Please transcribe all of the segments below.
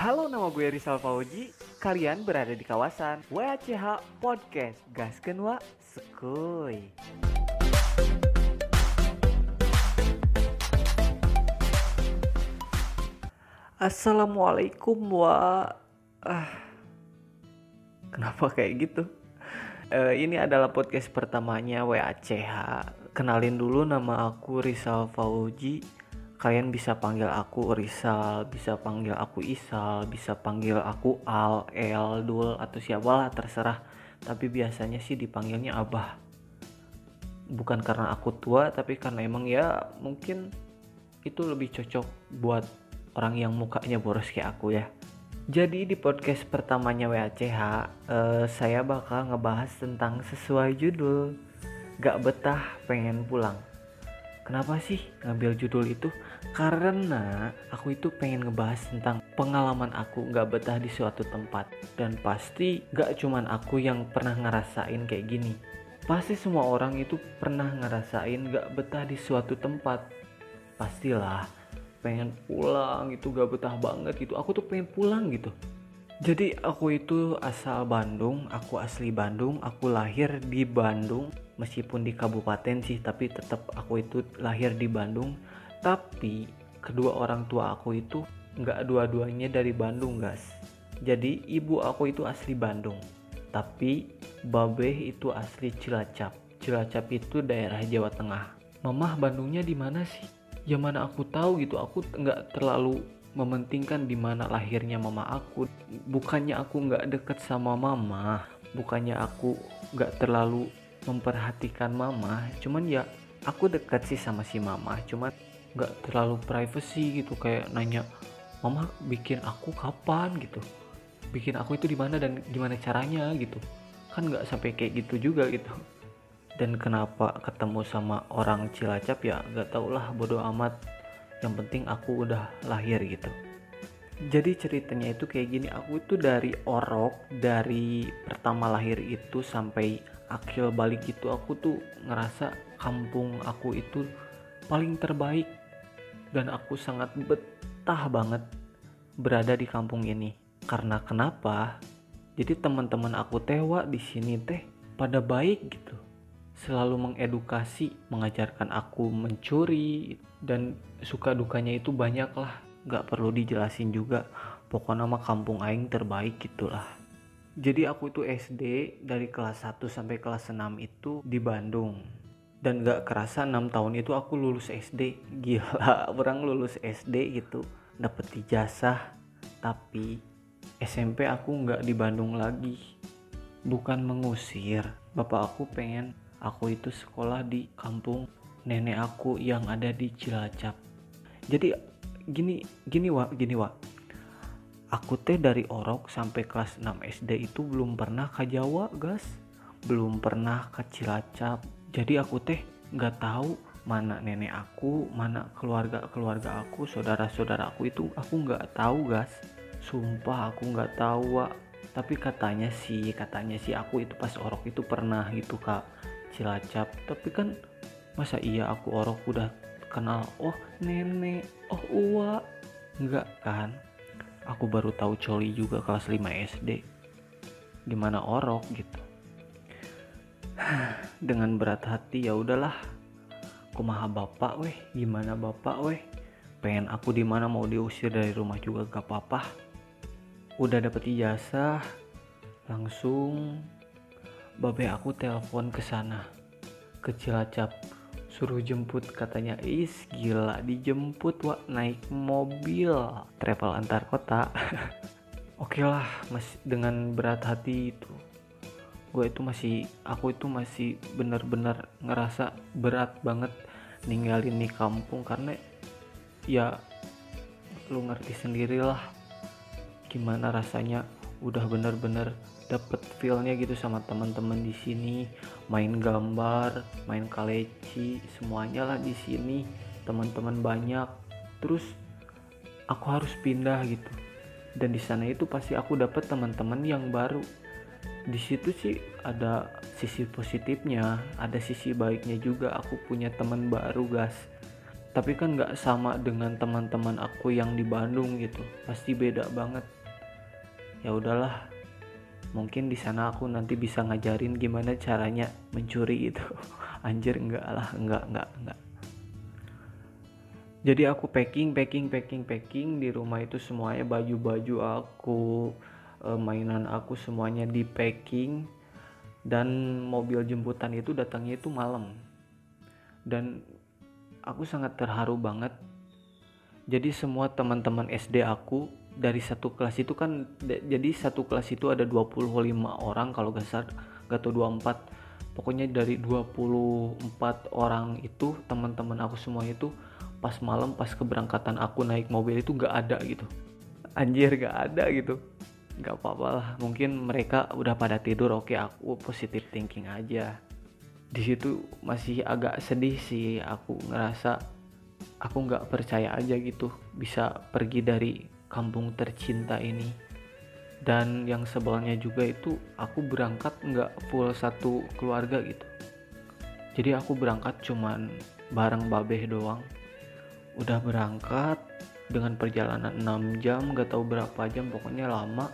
Halo, nama gue Rizal Fauji. Kalian berada di kawasan WACH Podcast. Gas kenwa sekoi. Assalamualaikum wa ah kenapa kayak gitu uh, ini adalah podcast pertamanya WACH kenalin dulu nama aku Rizal Fauji kalian bisa panggil aku Rizal bisa panggil aku Isal bisa panggil aku Al El Dul atau siapalah terserah tapi biasanya sih dipanggilnya Abah bukan karena aku tua tapi karena emang ya mungkin itu lebih cocok buat orang yang mukanya boros kayak aku ya. Jadi di podcast pertamanya WACH eh, saya bakal ngebahas tentang sesuai judul Gak betah pengen pulang. Kenapa sih ngambil judul itu? Karena aku itu pengen ngebahas tentang pengalaman aku gak betah di suatu tempat. Dan pasti gak cuman aku yang pernah ngerasain kayak gini. Pasti semua orang itu pernah ngerasain gak betah di suatu tempat. Pastilah pengen pulang gitu gak betah banget gitu aku tuh pengen pulang gitu jadi aku itu asal Bandung aku asli Bandung aku lahir di Bandung meskipun di kabupaten sih tapi tetap aku itu lahir di Bandung. Tapi kedua orang tua aku itu nggak dua-duanya dari Bandung guys. Jadi ibu aku itu asli Bandung tapi babe itu asli Cilacap. Cilacap itu daerah Jawa Tengah. Mamah Bandungnya di mana sih? Ya mana aku tahu gitu. Aku nggak terlalu mementingkan di mana lahirnya mama aku. Bukannya aku nggak deket sama mama bukannya aku nggak terlalu memperhatikan mama cuman ya aku deket sih sama si mama cuman nggak terlalu privacy gitu kayak nanya mama bikin aku kapan? gitu. Bikin aku itu di mana dan gimana caranya? gitu. Kan nggak sampai kayak gitu juga gitu. Dan kenapa ketemu sama orang Cilacap ya gak tau lah bodo amat. Yang penting aku udah lahir gitu. Jadi ceritanya itu kayak gini aku itu dari orok dari pertama lahir itu sampai akhir balik itu aku tuh ngerasa kampung aku itu paling terbaik dan aku sangat betah banget berada di kampung ini karena kenapa jadi teman-teman aku tewa di sini teh pada baik gitu selalu mengedukasi, mengajarkan aku mencuri dan suka dukanya itu banyak lah. Gak perlu dijelasin juga. Pokoknya nama kampung aing terbaik gitulah. Jadi aku itu SD dari kelas 1 sampai kelas 6 itu di Bandung. Dan gak kerasa 6 tahun itu aku lulus SD. Gila, orang lulus SD gitu. Dapet ijazah. Tapi SMP aku nggak di Bandung lagi. Bukan mengusir. Bapak aku pengen aku itu sekolah di kampung nenek aku yang ada di Cilacap jadi gini gini wa gini wa aku teh dari Orok sampai kelas 6 SD itu belum pernah ke Jawa guys. Belum pernah ke Cilacap. Jadi aku teh nggak tahu mana nenek aku mana keluarga keluarga aku saudara saudara aku itu aku nggak tahu guys. Sumpah aku nggak tahu wa tapi katanya sih katanya sih aku itu pas orok itu pernah gitu kak Cilacap. Tapi kan masa iya aku orok udah kenal oh nenek oh uwa enggak kan aku baru tahu coli juga kelas 5 SD gimana orok gitu. Dengan berat hati ya udahlah. Kumaha bapak weh? Gimana bapak weh? Pengen aku di mana mau diusir dari rumah juga gak apa-apa. Udah dapet ijazah langsung babe aku telepon ke sana. Ke Cilacap suruh jemput katanya is gila dijemput wa naik mobil. Travel antar kota. Oke lah mas dengan berat hati itu gue itu masih aku itu masih bener-bener ngerasa berat banget ninggalin di kampung karena ya lu ngerti sendirilah gimana rasanya udah bener-bener dapet feelnya gitu sama teman-teman di sini main gambar main kaleci semuanya lah di sini. Teman-teman banyak. Terus aku harus pindah gitu. Dan di sana itu pasti aku dapet teman-teman yang baru. Di situ sih ada sisi positifnya ada sisi baiknya juga. Aku punya teman baru guys tapi kan nggak sama dengan teman-teman aku yang di Bandung gitu. Pasti beda banget. Ya udahlah mungkin di sana aku nanti bisa ngajarin gimana caranya mencuri itu anjir enggak lah enggak enggak enggak. Jadi aku packing packing packing packing. Di rumah itu semuanya baju-baju aku eh, mainan aku semuanya di packing. Dan mobil jemputan itu datangnya itu malam. Dan aku sangat terharu banget. Jadi semua teman-teman SD aku dari satu kelas itu kan jadi satu kelas itu ada 25 orang kalau gak salah gak tau 24 pokoknya dari 24 orang itu teman-teman aku semua itu pas malam pas keberangkatan aku naik mobil itu gak ada gitu. Anjir gak ada gitu. Gak apa-apa lah mungkin mereka udah pada tidur oke aku positive thinking aja. Di situ masih agak sedih sih aku ngerasa aku nggak percaya aja gitu bisa pergi dari kampung tercinta ini. Dan yang sebelnya juga itu aku berangkat nggak full satu keluarga gitu. Jadi aku berangkat cuman bareng babeh doang. Udah berangkat dengan perjalanan 6 jam gak tahu berapa jam pokoknya lama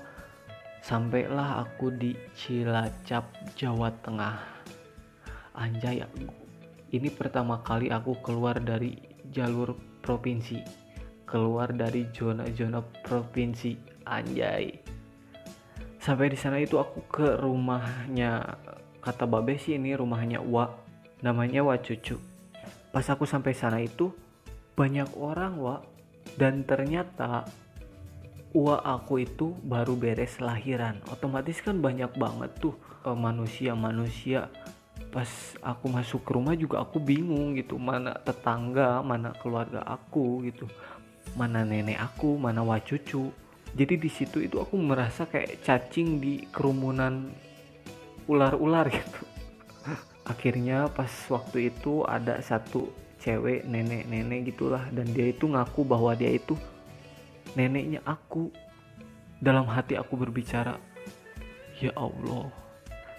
sampailah aku di Cilacap Jawa Tengah. Anjay ini pertama kali aku keluar dari jalur provinsi keluar dari zona-zona provinsi anjay. Sampai di sana itu aku ke rumahnya kata babe sih ini rumahnya Wa namanya Wa Cucu. Pas aku sampai sana itu banyak orang wa. Dan ternyata Wa aku itu baru beres lahiran. Otomatis kan banyak banget tuh eh, manusia-manusia. Pas aku masuk ke rumah juga aku bingung gitu mana tetangga mana keluarga aku gitu mana nenek aku mana wacucu jadi di situ itu aku merasa kayak cacing di kerumunan ular-ular gitu. Akhirnya pas waktu itu ada satu cewek nenek-nenek gitulah dan dia itu ngaku bahwa dia itu neneknya aku. Dalam hati aku berbicara ya Allah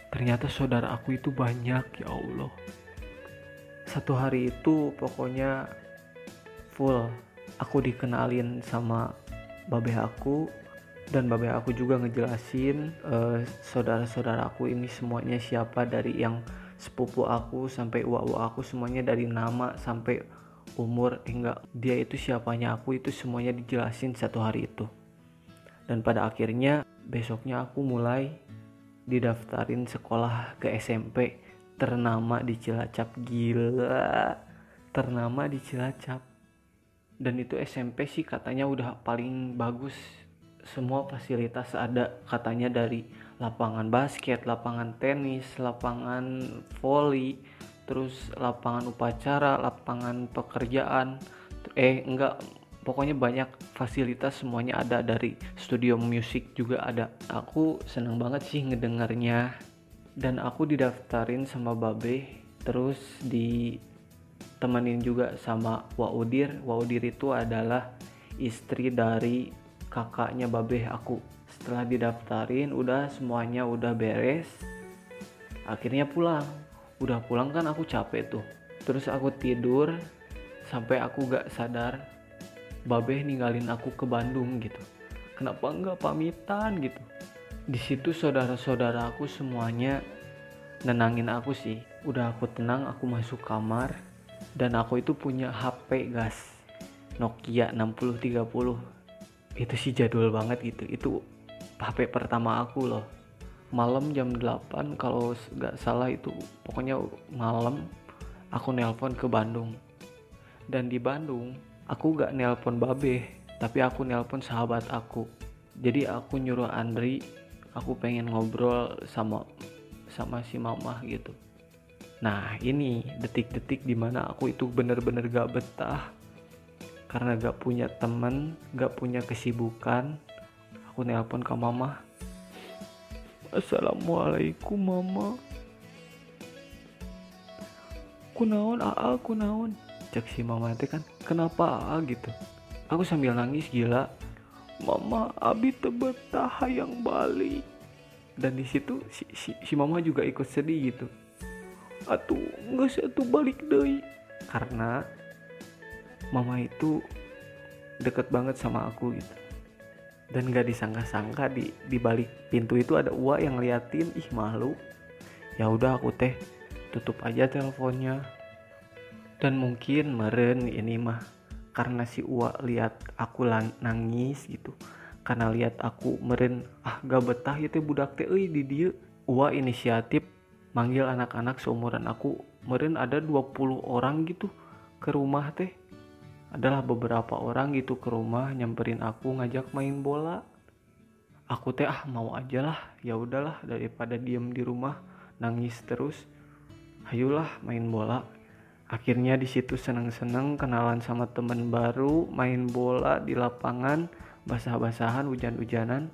ternyata saudara aku itu banyak ya Allah. Satu hari itu pokoknya full aku dikenalin sama babe aku dan babe aku juga ngejelasin uh, saudara-saudara aku ini semuanya siapa dari yang sepupu aku sampai uak-uak aku semuanya dari nama sampai umur hingga dia itu siapanya aku itu semuanya dijelasin satu hari itu. Dan pada akhirnya besoknya aku mulai didaftarin sekolah ke SMP ternama di Cilacap. Gila ternama di Cilacap dan itu SMP sih katanya udah paling bagus semua fasilitas ada katanya dari lapangan basket, lapangan tenis, lapangan volley, terus lapangan upacara, lapangan pekerjaan. Eh enggak, pokoknya banyak fasilitas semuanya ada dari studio musik juga ada. Aku seneng banget sih ngedengarnya dan aku didaftarin sama Babe terus ditemenin juga sama Waudir. Waudir itu adalah istri dari kakaknya Babe aku. Setelah didaftarin udah semuanya udah beres. Akhirnya pulang. Udah pulang kan aku capek tuh. Terus aku tidur sampai aku gak sadar babeh ninggalin aku ke Bandung gitu. Kenapa nggak pamitan gitu? Di situ saudara-saudara aku semuanya nenangin aku sih. Udah aku tenang aku masuk kamar dan aku itu punya HP gas Nokia 6030 itu sih jadul banget gitu. Itu HP pertama aku loh. Malam jam 8 kalau nggak salah itu pokoknya malam aku nelpon ke Bandung. Dan di Bandung aku gak nelpon babe tapi aku nelpon sahabat aku. Jadi aku nyuruh Andri aku pengen ngobrol sama sama si mama gitu nah ini detik-detik di mana aku itu bener-bener gak betah. Karena gak punya temen gak punya kesibukan aku nelpon ke mama. Assalamualaikum mama. Kunaon aa kunaon. Cek si mama itu kan kenapa aa gitu. Aku sambil nangis gila. Mama abi tebetah yang balik. Dan di situ si, si, si mama juga ikut sedih gitu atuh nggak satu balik deh karena mama itu deket banget sama aku gitu. Dan gak disangka-sangka di di balik pintu itu ada uak yang liatin ih malu. Ya udah aku teh tutup aja teleponnya. Dan mungkin meren ini mah karena si uak lihat aku nangis gitu. Karena lihat aku meren ah gak betah itu budak teh di dia. Uak inisiatif manggil anak-anak seumuran aku. Meren ada 20 orang gitu ke rumah teh. Adalah beberapa orang gitu ke rumah nyamperin aku ngajak main bola. Aku teh ah mau aja lah. Ya udahlah daripada diem di rumah nangis terus ayolah main bola. Akhirnya di situ seneng-seneng kenalan sama temen baru main bola di lapangan basah-basahan hujan-hujanan.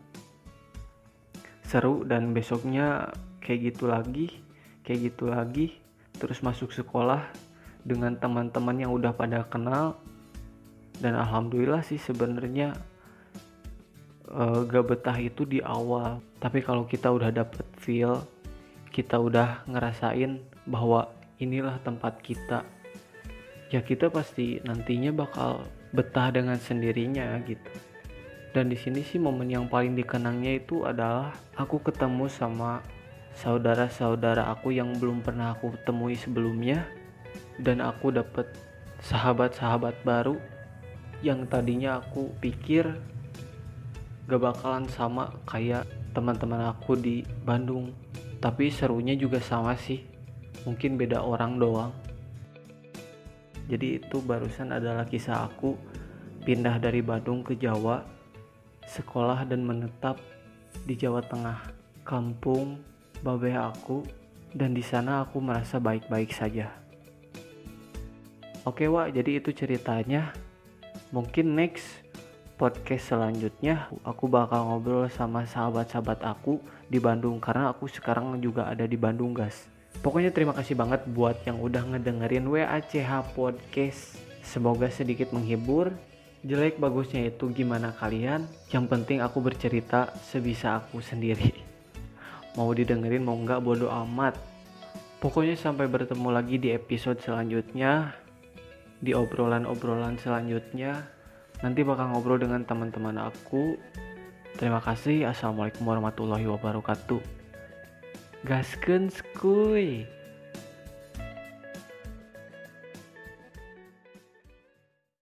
Seru dan besoknya kayak gitu lagi kayak gitu lagi. Terus masuk sekolah dengan teman-teman yang udah pada kenal. Dan alhamdulillah sih sebenarnya uh, gak betah itu di awal. Tapi kalau kita udah dapet feel kita udah ngerasain bahwa inilah tempat kita ya kita pasti nantinya bakal betah dengan sendirinya gitu. Dan di sini sih momen yang paling dikenangnya itu adalah aku ketemu sama saudara-saudara aku yang belum pernah aku temui sebelumnya dan aku dapet sahabat-sahabat baru yang tadinya aku pikir gak bakalan sama kayak teman-teman aku di Bandung. Tapi serunya juga sama sih mungkin beda orang doang. Jadi itu barusan adalah kisah aku pindah dari Bandung ke Jawa sekolah dan menetap di Jawa Tengah kampung babeh aku dan di sana aku merasa baik-baik saja. Oke Wak jadi itu ceritanya. Mungkin next podcast selanjutnya aku bakal ngobrol sama sahabat-sahabat aku di Bandung karena aku sekarang juga ada di Bandung guys. Pokoknya terima kasih banget buat yang udah ngedengerin WACH podcast. Semoga sedikit menghibur. Jelek bagusnya itu gimana kalian? Yang penting aku bercerita sebisa aku sendiri mau didengerin mau nggak bodo amat. Pokoknya sampai bertemu lagi di episode selanjutnya di obrolan-obrolan selanjutnya. Nanti bakal ngobrol dengan teman-teman aku. Terima kasih. Assalamualaikum warahmatullahi wabarakatuh. Gasken skuy